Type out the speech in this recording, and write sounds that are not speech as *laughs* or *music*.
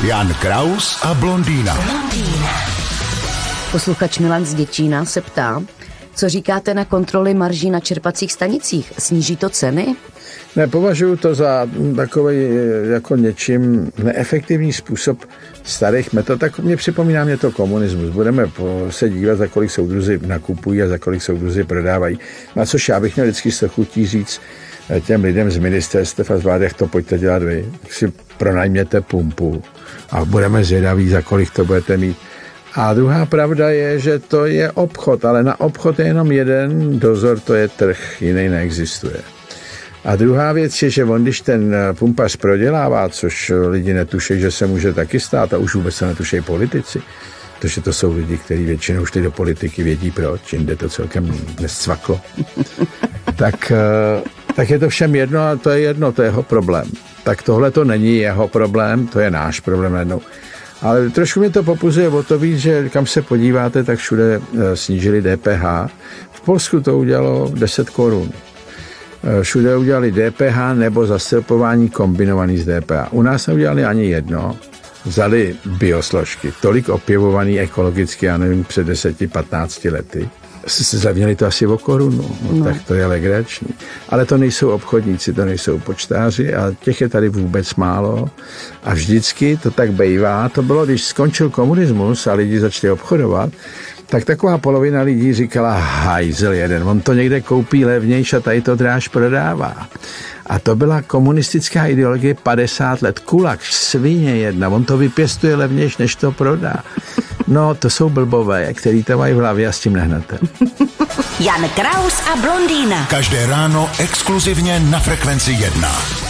Jan Kraus a blondýna. Posluchač Milan z Děčína se ptá, co říkáte na kontroly marží na čerpacích stanicích? Sníží to ceny? Ne, považuji to za takový jako něčím neefektivní způsob starých metod. Tak mě připomíná mě to komunismus. Budeme se dívat, za kolik soudruzy nakupují a za kolik soudruzy prodávají. Na což já bych měl vždycky se chutí říct eh, těm lidem z ministerstev a z vlády, jak to pojďte dělat vy. Si pronajměte pumpu a budeme zvědaví, za kolik to budete mít. A druhá pravda je, že to je obchod, ale na obchod je jenom jeden dozor, to je trh, jiný neexistuje. A druhá věc je, že on, když ten pumpař prodělává, což lidi netuší, že se může taky stát, a už vůbec se netuší politici, protože to jsou lidi, kteří většinou šli do politiky, vědí proč, jinde to celkem nescvaklo, *laughs* tak, eh, tak je to všem jedno a to je jedno, to je jeho problém. Tak tohle to není jeho problém, to je náš problém jednou. Ale trošku mě to popuzuje o to víc, že kam se podíváte, tak všude eh, snížili DPH. V Polsku to udělalo 10 korun. Eh, všude udělali DPH nebo zastropování kombinovaný s DPH. U nás neudělali ani jedno. Vzali biosložky, tolik opěvovaný ekologicky, já nevím, před 10-15 lety Zlevnili to asi o korunu, no, no. tak to je legrační. Ale to nejsou obchodníci, to nejsou počtáři a těch je tady vůbec málo. A vždycky to tak bejvá. To bylo, když skončil komunismus a lidi začali obchodovat, tak taková polovina lidí říkala, hajzel jeden, on to někde koupí levnější a tady to dráž prodává. A to byla komunistická ideologie 50 let. Kulak, svině jedna, on to vypěstuje levnější, než to prodá. No, to jsou blbové, který to mají v hlavě a s tím nehnete. *laughs* Jan Kraus a blondýna. Každé ráno exkluzivně na Frekvenci 1.